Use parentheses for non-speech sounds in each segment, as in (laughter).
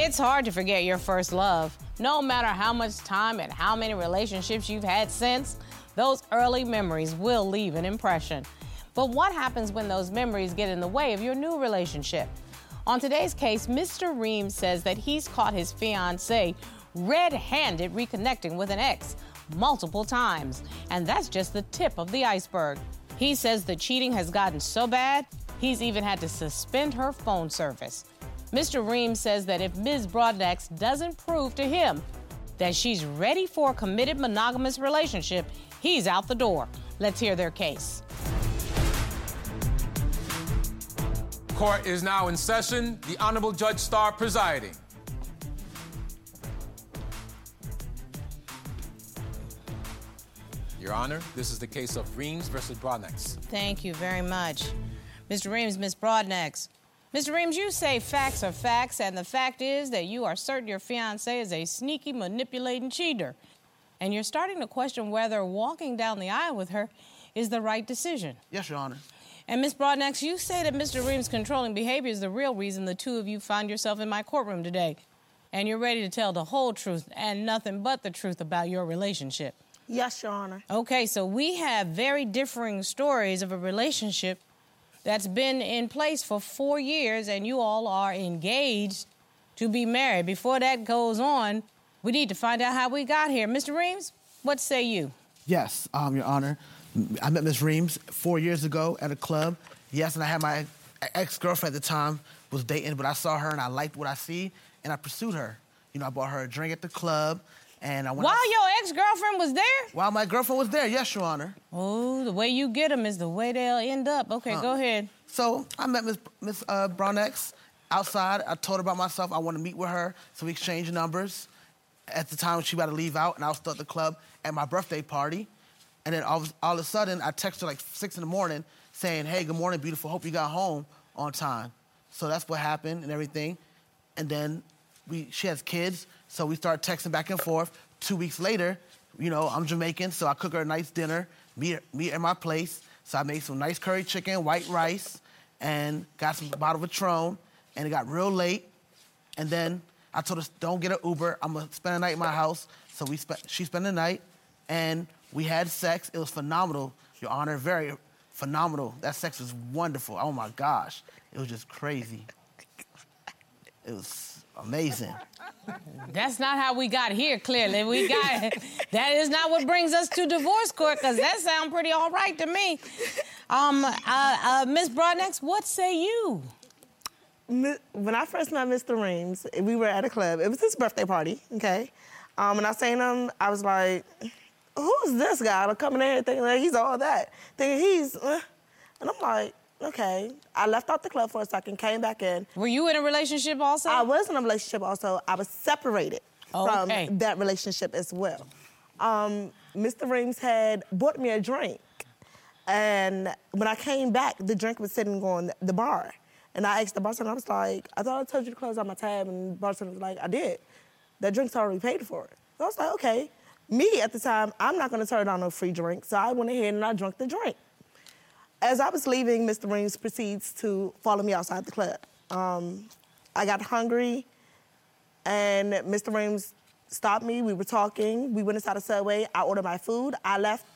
It's hard to forget your first love. No matter how much time and how many relationships you've had since, those early memories will leave an impression. But what happens when those memories get in the way of your new relationship? On today's case, Mr. Reams says that he's caught his fiancee red handed reconnecting with an ex multiple times. And that's just the tip of the iceberg. He says the cheating has gotten so bad, he's even had to suspend her phone service. Mr. Reams says that if Ms. Broadnax doesn't prove to him that she's ready for a committed monogamous relationship, he's out the door. Let's hear their case. Court is now in session. The Honorable Judge Starr presiding. Your Honor, this is the case of Reams versus Broadnax. Thank you very much. Mr. Reams, Ms. Broadnax. Mr. Reams, you say facts are facts, and the fact is that you are certain your fiance is a sneaky, manipulating cheater. And you're starting to question whether walking down the aisle with her is the right decision. Yes, Your Honor. And Ms. Broadnax, you say that Mr. Reams' controlling behavior is the real reason the two of you find yourself in my courtroom today. And you're ready to tell the whole truth and nothing but the truth about your relationship. Yes, Your Honor. Okay, so we have very differing stories of a relationship that's been in place for four years, and you all are engaged to be married. Before that goes on, we need to find out how we got here. Mr. Reams, what say you? Yes, um, Your Honor. I met Miss Reams four years ago at a club. Yes, and I had my ex-girlfriend at the time was dating, but I saw her and I liked what I see, and I pursued her. You know, I bought her a drink at the club, and I went. While out- your ex-girlfriend was there? While my girlfriend was there, yes, Your Honor. Oh, the way you get them is the way they'll end up. Okay, Uh, go ahead. So I met Miss Miss uh, Broadnax outside. I told her about myself. I want to meet with her, so we exchanged numbers. At the time, she about to leave out, and I was still at the club at my birthday party. And then all, of- all of a sudden, I texted her like six in the morning saying, "Hey, good morning, beautiful. Hope you got home on time." So that's what happened and everything. And then we she has kids, so we start texting back and forth. Two weeks later, you know, I'm Jamaican, so I cook her a nice dinner, meet meet at my place. So I made some nice curry chicken, white rice, and got some bottle of Patron. And it got real late. And then I told her, don't get an Uber. I'm gonna spend the night in my house. So we spent, she spent the night, and we had sex. It was phenomenal, Your Honor. Very phenomenal. That sex was wonderful. Oh my gosh, it was just crazy. It was amazing. That's not how we got here, clearly. We got (laughs) that is not what brings us to divorce court, because that sounds pretty all right to me. Um, uh, uh, Miss Broadnax, what say you? When I first met Mr. Reams, we were at a club. It was his birthday party, okay? Um, and I seen him, I was like, who's this guy I'm coming in here thinking that he's all that? Thinking he's, uh, and I'm like, okay. I left out the club for a second, came back in. Were you in a relationship also? I was in a relationship also. I was separated Okay. from that relationship as well. Um, Mr. Reams had bought me a drink. And when I came back, the drink was sitting on the bar. And I asked the bartender, I was like, I thought I told you to close out my tab. And the bartender was like, I did. That drink's already paid for. So I was like, okay. Me at the time, I'm not gonna turn down no free drink. So I went ahead and I drank the drink. As I was leaving, Mr. Reams proceeds to follow me outside the club. Um, I got hungry, and Mr. Reams stopped me. We were talking. We went inside the subway. I ordered my food. I left.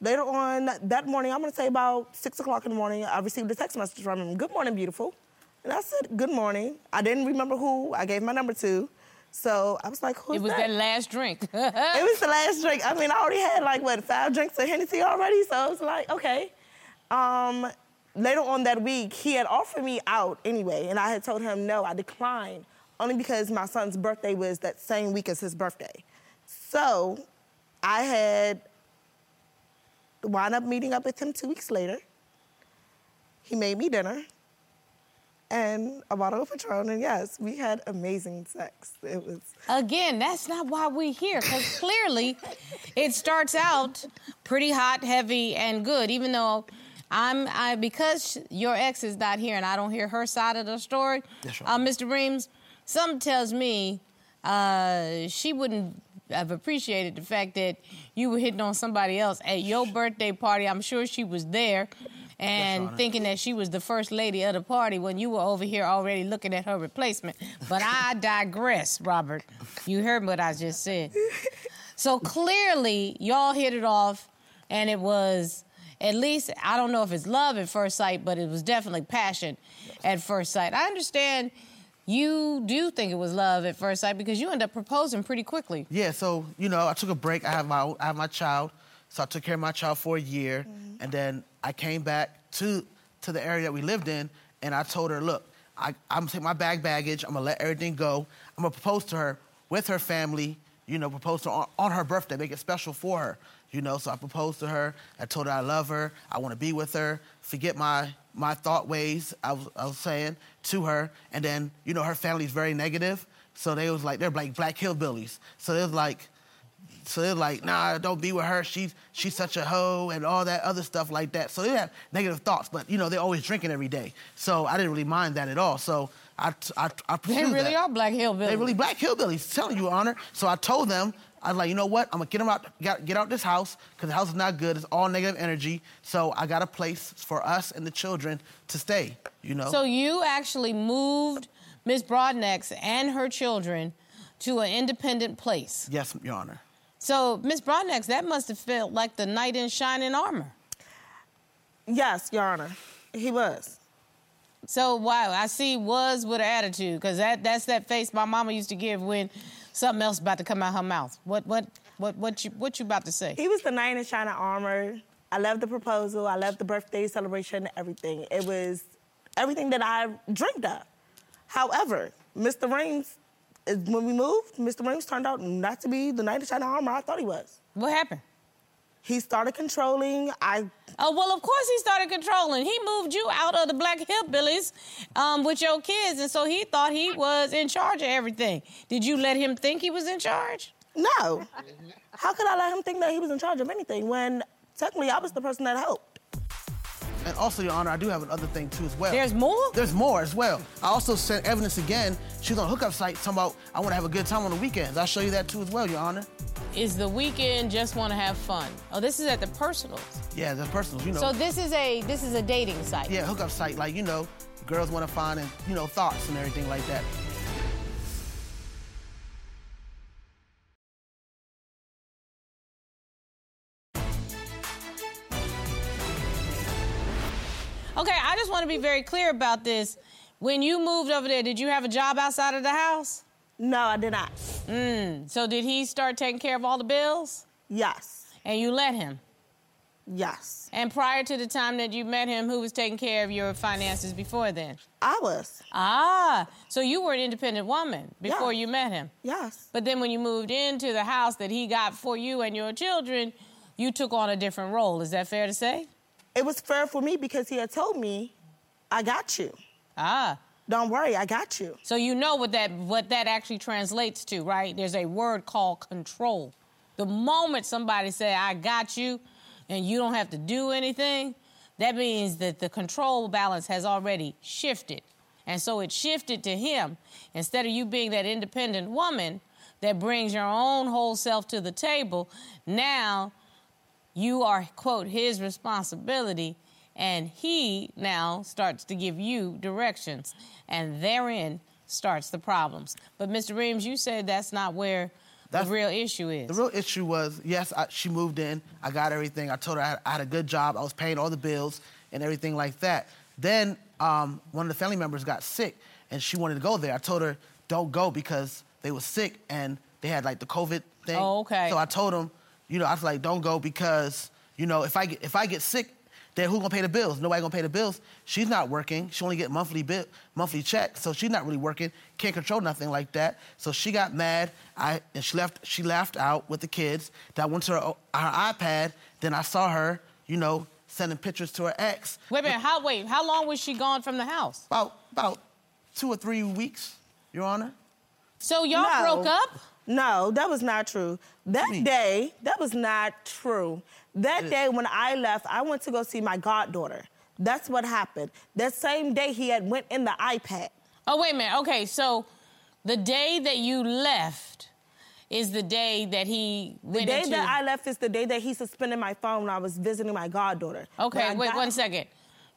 Later on that morning, I'm gonna say about six o'clock in the morning, I received a text message from him. Good morning, beautiful. And I said, Good morning. I didn't remember who I gave my number to. So I was like, Who's it was that last drink. it was (laughs) the last drink. I mean, I already had like what five drinks of Hennessy already, so I was like, okay. Um, later on that week, he had offered me out anyway, and I had told him no, I declined, only because my son's birthday was that same week as his birthday. So I had wound up meeting up with him two weeks later. He made me dinner and a bottle of Patron, and yes, we had amazing sex. It was Again, that's not why we're here, because clearly it starts out pretty hot, heavy, and good, even though I'm I because your ex is not here and I don't hear her side of the story. Yes, Your uh, Mr. Reams, something tells me uh, she wouldn't have appreciated the fact that you were hitting on somebody else at your birthday party. I'm sure she was there. and thinking that she was the first lady of the party when you were over here already looking at her replacement. But I (laughs) digress, Robert. You heard what I just said. So clearly, y'all hit it off, and it was at least, I don't know if it's love at first sight, but it was definitely passion at first sight. I understand you do think it was love at first sight because you end up proposing pretty quickly. Yeah, so you know, I took a break. I have my I have my child, so I took care of my child for a year, mm-hmm. and then I came back to to the area that we lived in, and I told her, look, I, I'm gonna take my bag baggage. I'm gonna let everything go. I'm gonna propose to her with her family. You know, propose to her on, on her birthday, make it special for her. You know, so I proposed to her. I told her I love her. I want to be with her. Forget my my thought ways. I was I was saying to her, and then you know her family's very negative, so they was like they're like black hillbillies. So they was like, so they're like, nah, don't be with her. She's she's such a hoe and all that other stuff like that. So they have negative thoughts, but you know they're always drinking every day. So I didn't really mind that at all. So I I, I They really that. are black hillbillies. They really black hillbillies. Telling you, Honor. So I told them, I was like, you know what? I'm gonna get them out, get, get out this house because the house is not good. It's all negative energy. So I got a place for us and the children to stay. You know. So you actually moved Miss Broadnax and her children to an independent place. yes, Your Honor. So Miss Broadnax, that must have felt like the knight in shining armor. Yes, Your Honor. He was. So wow, I see was with an attitude because that that's that face my mama used to give when something else about to come out her mouth. What what what what you what you about to say? He was the knight in shining armor. I love the proposal. I love the birthday celebration, everything. It was everything that I dreamed of. However, Mr. Is- when we moved, Mr. Reams turned out not to be the knight in shining armor I thought he was. What happened? He started controlling. I Oh well, of course he started controlling. He moved you out of the black hillbillies um, with your kids, and so he thought he was in charge of everything. Did you let him think he was in charge? no. How could I let him think that he was in charge of anything when technically I was the person that helped? And also, Your Honor, I do have another thing too as well. There's more? There's more as well. I also sent evidence again. She was on a hookup site talking about I want to have a good time on the weekends. I'll show you that too as well, Your Honor. Is the weekend just want to have fun? Oh, this is at the personals. Yeah, the personals, you know. So this is a this is a dating site. yeah, hookup site, like you know, girls want to find and you know thoughts and everything like that. Okay, I just want to be very clear about this. When you moved over there, did you have a job outside of the house? No, I did not. So did he start taking care of all the bills? Yes. And you let him? Yes. And prior to the time that you met him, who was taking care of your finances before then? I was. Ah, so you were an independent woman before Yeah. you met him. Yes. But then when you moved into the house that he got for you and your children, you took on a different role. Is that fair to say? It was fair for me because he had told me, I got you. Ah. Don't worry, I got you. So you know what that what that actually translates to, right? There's a word called control. The moment somebody say I got you and you don't have to do anything, that means that the control balance has already shifted. And so it shifted to him. Instead of you being that independent woman that brings your own whole self to the table, now you are, quote, his responsibility, and he now starts to give you directions, and therein starts the problems. But Mr. Reams, you said that's not where That's- the real issue is. The real issue was yes, I, she moved in. I got everything. I told her I had, I had a good job. I was paying all the bills and everything like that. Then um, one of the family members got sick, and she wanted to go there. I told her don't go because they were sick and they had like the COVID thing. Oh, okay. So I told them, you know, I was like, don't go because you know if I get if I get sick, then who's gonna pay the bills? Nobody gonna pay the bills. She's not working. She only get monthly bill, monthly check, so she's not really working. Can't control nothing like that. So she got mad. I and she left. She left out with the kids. That went to her, her iPad. Then I saw her, you know, sending pictures to her ex. Wait a minute, how wait, how long was she gone from the house? About about two or three weeks, Your Honor. So y'all No. broke up? No, that was not true. That day, that was not true. That day when I left, I went to go see my goddaughter. That's what happened. That same day he had went in the iPad. Oh, wait a minute. Okay, so the day that you left is the day that he The went day into... that I left is the day that he suspended my phone when I was visiting my goddaughter. Okay, wait got- one second.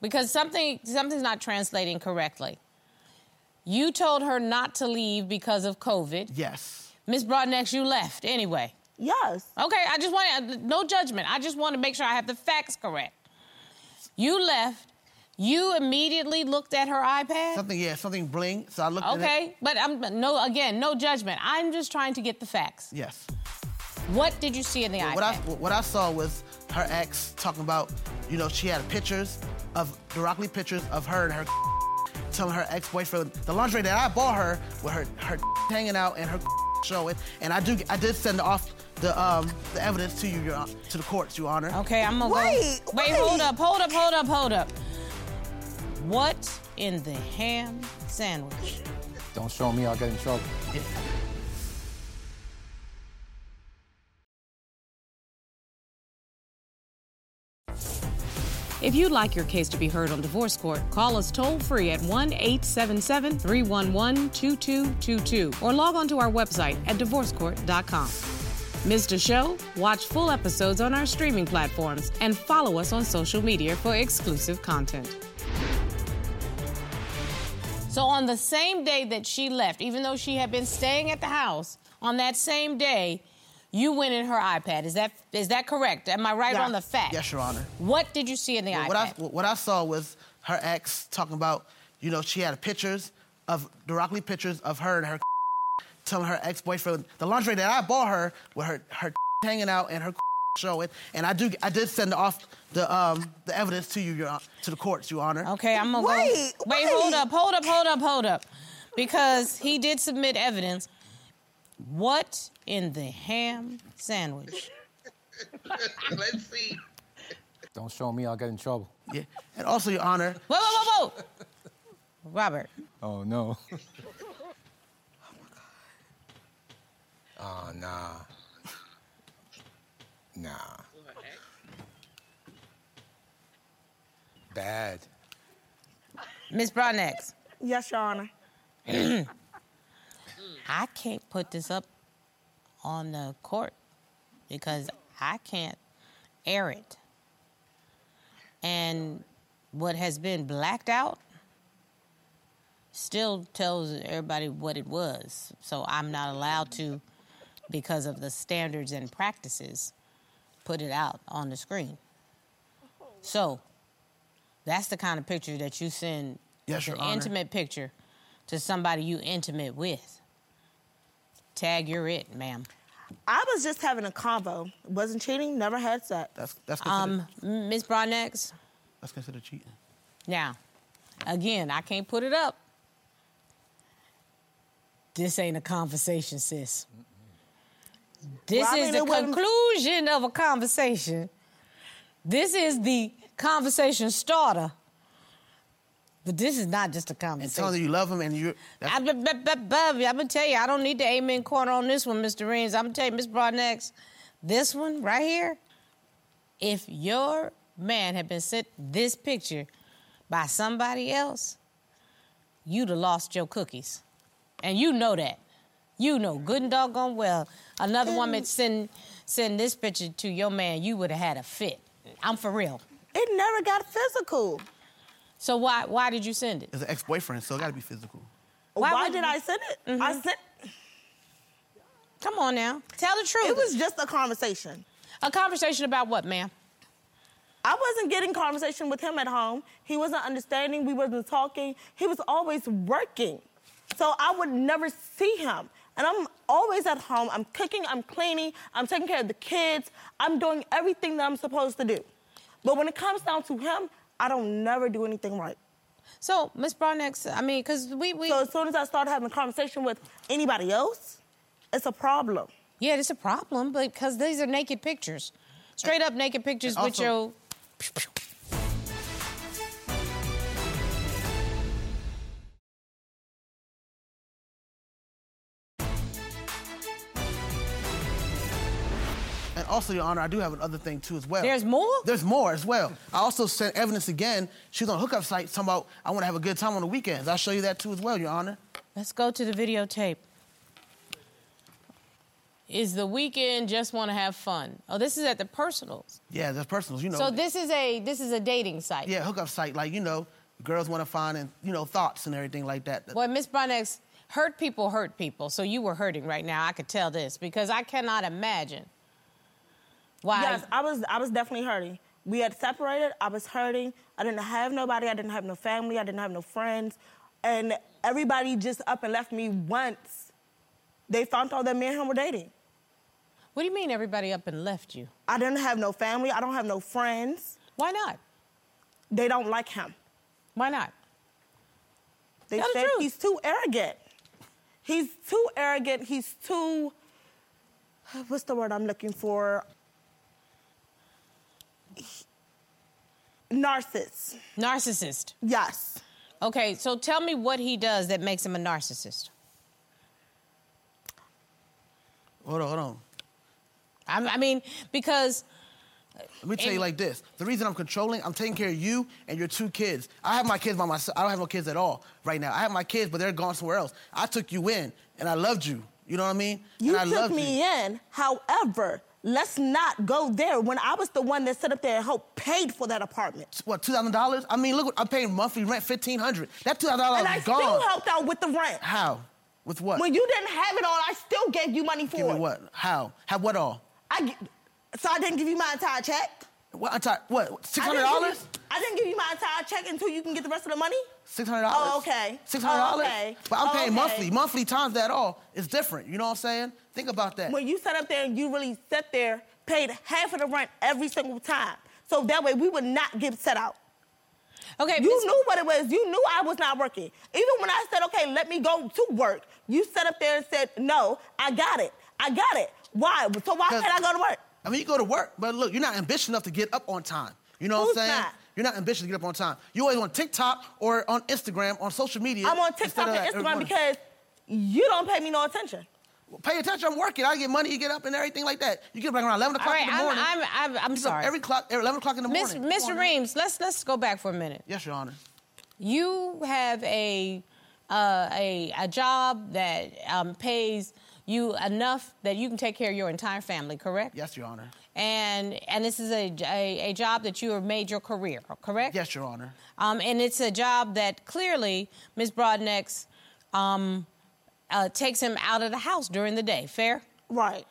because something something's not translating correctly. You told her not to leave because of COVID. Yes. Miss Broadnax, you left anyway. Yes. Okay, I just want no judgment. I just want to make sure I have the facts correct. You left. You immediately looked at her iPad. Something, yeah, something bling. So I looked at it. Okay, but I'm no again, no judgment. I'm just trying to get the facts. Yes. What did you see in the What I, iPad? what I saw was her ex talking about, you know, she had pictures of directly pictures of her and her (laughs) telling her ex-boyfriend the lingerie that I bought her with her her (laughs) hanging out and her (laughs) showing. And I do I did send off the um the evidence to you, your to the courts, Your Honor. Okay, I'm gonna Wait, go. Wait, wait. hold up, hold up, hold up, hold up. What in the ham sandwich? Don't show me, I'll get in trouble. If you'd like your case to be heard on divorce court, call us toll free at 1 877 311 2222 or log on to our website at divorcecourt.com. Missed a show? Watch full episodes on our streaming platforms and follow us on social media for exclusive content. So, on the same day that she left, even though she had been staying at the house, on that same day, you went in her iPad. Is that is that correct? Am I right Yeah. on the fact? Yes, Your Honor. What did you see in the iPad? What I what I saw was her ex talking about, you know, she had pictures of directly pictures of her and her telling her ex-boyfriend the lingerie that I bought her with her her (laughs) hanging out and her (laughs) showing. And I do I did send off the um the evidence to you, your to the courts, Your Honor. okay, I'm gonna Wait, go. Wait, wait. hold up, hold up, hold up, hold up. Because he did submit evidence. What in the ham sandwich? (laughs) Let's see. Don't show me, I'll get in trouble. Yeah. And also, Your Honor, Whoa, whoa, whoa, whoa! Robert, Oh, no. Oh, nah. Nah. Bad. Miss Broadnax, Yes, Your Honor. (clears throat) I can't put this up on the court because I can't air it. And what has been blacked out still tells everybody what it was. So I'm not allowed to, because of the standards and practices, put it out on the screen. So that's the kind of picture that you send yes, your an Honor. intimate picture to somebody you intimate with. Tag you're it, ma'am. I was just having a convo. Wasn't cheating. Never had sex. that's that's considered, Um, Miss Broadnax, that's considered cheating. now, again, I can't put it up. This ain't a conversation, sis. This Well, I is mean, the it wasn't- conclusion of a conversation. This is the conversation starter. But this is not just a conversation. And telling conversation. you love him and you I, but, but, but, but, I'm gonna tell you, I don't need the amen corner on this one, Mr. Reams. I'm gonna tell you, Miss Broadnax, this one right here. If your man had been sent this picture by somebody else, you'd have lost your cookies, and you know that. You know good and doggone well. Another woman send send this picture to your man, you would have had a fit. I'm for real. It never got physical. So why why did you send it? it? is an ex-boyfriend, so it got to be physical. Why Why, did you- I send it? Mm-hmm. I sent. Come on now, tell the truth. It was just a conversation. a conversation about what, ma'am? I wasn't getting conversation with him at home. He wasn't understanding. We wasn't talking. He was always working. So I would never see him. And I'm always at home. I'm cooking, I'm cleaning, I'm taking care of the kids. I'm doing everything that I'm supposed to do. But when it comes down to him, I don't never do anything right. So, Miss Broadnax, I mean, because we, we So as soon as I start having a conversation with anybody else, it's a problem. yeah, it's a problem, but because these are naked pictures, straight up naked pictures And with also- your. Also, Your Honor, I do have another thing too as well. There's more? There's more as well. I also sent evidence again. She was on a hookup site talking about I want to have a good time on the weekends. I'll show you that too as well, Your Honor. Let's go to the videotape. is the weekend just want to have fun? Oh, this is at the personals. Yeah, the personals, You know. So this is a this is a dating site. Yeah, hookup site. Like you know, girls want to find and you know thoughts and everything like that. Boy, Miss Broadnax, hurt people hurt people. So you were hurting right now. I could tell this because I cannot imagine why. Yes, I was I was definitely hurting. We had separated. I was hurting. I didn't have nobody. I didn't have no family. I didn't have no friends, and everybody just up and left me once they found out that me and him were dating. What do you mean everybody up and left you? I didn't have no family. I don't have no friends. Why not? They don't like him. Why not? They Tell said truth. he's too arrogant. He's too arrogant. He's too. (sighs) What's the word I'm looking for? Narcissist. Narcissist. Yes. Okay, so tell me what he does that makes him a narcissist. Hold on, hold on. I, I mean, because Let me tell you like this. The reason I'm controlling, I'm taking care of you and your two kids. I have my kids by myself. I don't have no kids at all right now. I have my kids, but they're gone somewhere else. I took you in, and I loved you. You know what I mean? You and I took loved me you. in. However, let's not go there when I was the one that set up there and helped paid for that apartment. What, $2,000? I mean, look, what- I'm paying monthly rent, 1500 That $2,000 is And I still helped out with the rent. How? With what? When you didn't have it all, I still gave you money for Give me what? How? Have what all? I so I didn't give you my entire check. What? Sorry, what? I didn't $600? give you- I didn't give you my entire check until you can get the rest of the money. $600? Oh, okay. $600? Oh, okay. But I'm Oh, paying okay. monthly. Monthly times that all is different. You know what I'm saying? Think about that. When you sat up there and you really sat there, paid half of the rent every single time. So that way we would not get set out. okay, You Miss- knew what it was. You knew I was not working. Even when I said, okay, let me go to work, you sat up there and said, no, I got it. I got it. Why? So why 'Cause- can't I go to work? I mean, you go to work, but look, you're not ambitious enough to get up on time. You know Who's what I'm saying? not? You're not ambitious to get up on time. You always on TikTok or on Instagram, on social media. I'm on TikTok and Instagram because you don't pay me no attention. Pay attention, I'm working. I get money, you get up and everything like that. You get up like around 11 o'clock right, in the I'm, morning. I'm, I'm, I'm You get up sorry. Every clock, every 11 o'clock in the Miss, morning. Come Mr. on, Reams, let's let's go back for a minute. Yes, Your Honor. You have a uh, a, a job that um, pays you enough that you can take care of your entire family, correct? Yes, Your Honor. And and this is a, a, a job that you have made your career, correct? Yes, Your Honor. Um, and it's a job that clearly Ms. Broadnax um, uh, takes him out of the house during the day. Fair? Right.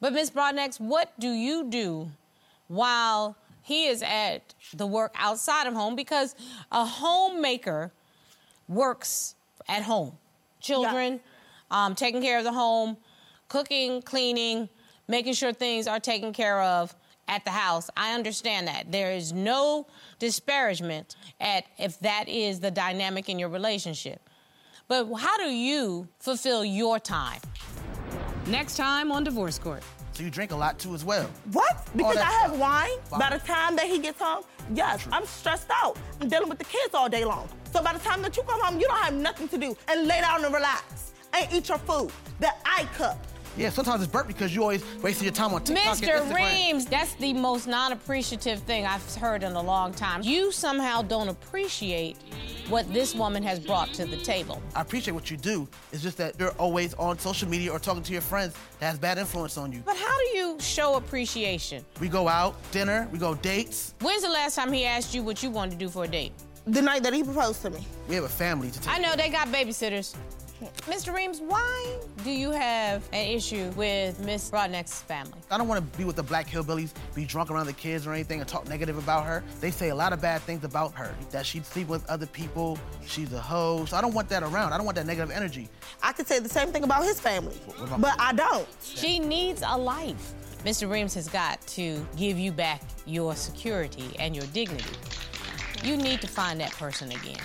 But Ms. Broadnax, what do you do while he is at the work outside of home? Because a homemaker works at home. Children, um, taking care of the home, cooking, cleaning, making sure things are taken care of at the house. I understand that. There is no disparagement at if that is the dynamic in your relationship. But how do you fulfill your time? Next time on Divorce Court. So you drink a lot too as well. What? Because I have stuff. wine. Fine. By the time that he gets home, yes, I'm stressed out. I'm dealing with the kids all day long. So by the time that you come home, you don't have nothing to do and lay down and relax and eat your food that I cook. Yeah, sometimes it's burnt because you always wasting your time on TikTok Mr. Instagram. Reams, that's the most non appreciative thing I've heard in a long time. You somehow don't appreciate what this woman has brought to the table. I appreciate what you do. It's just that you're always on social media or talking to your friends that has bad influence on you. But how do you show appreciation? We go out, dinner, we go dates. When's the last time he asked you what you wanted to do for a date? The night that he proposed to me. We have a family to take. I know they got babysitters. Mr. Reams, why do you have an issue with Miss Broadnax's family? I don't want to be with the black hillbillies, be drunk around the kids or anything, and talk negative about her. They say a lot of bad things about her. That she'd sleep with other people, she's a hoe. So I don't want that around. I don't want that negative energy. I could say the same thing about his family, about- but I don't. She needs a life. Mr. Reams has got to give you back your security and your dignity. You need to find that person again.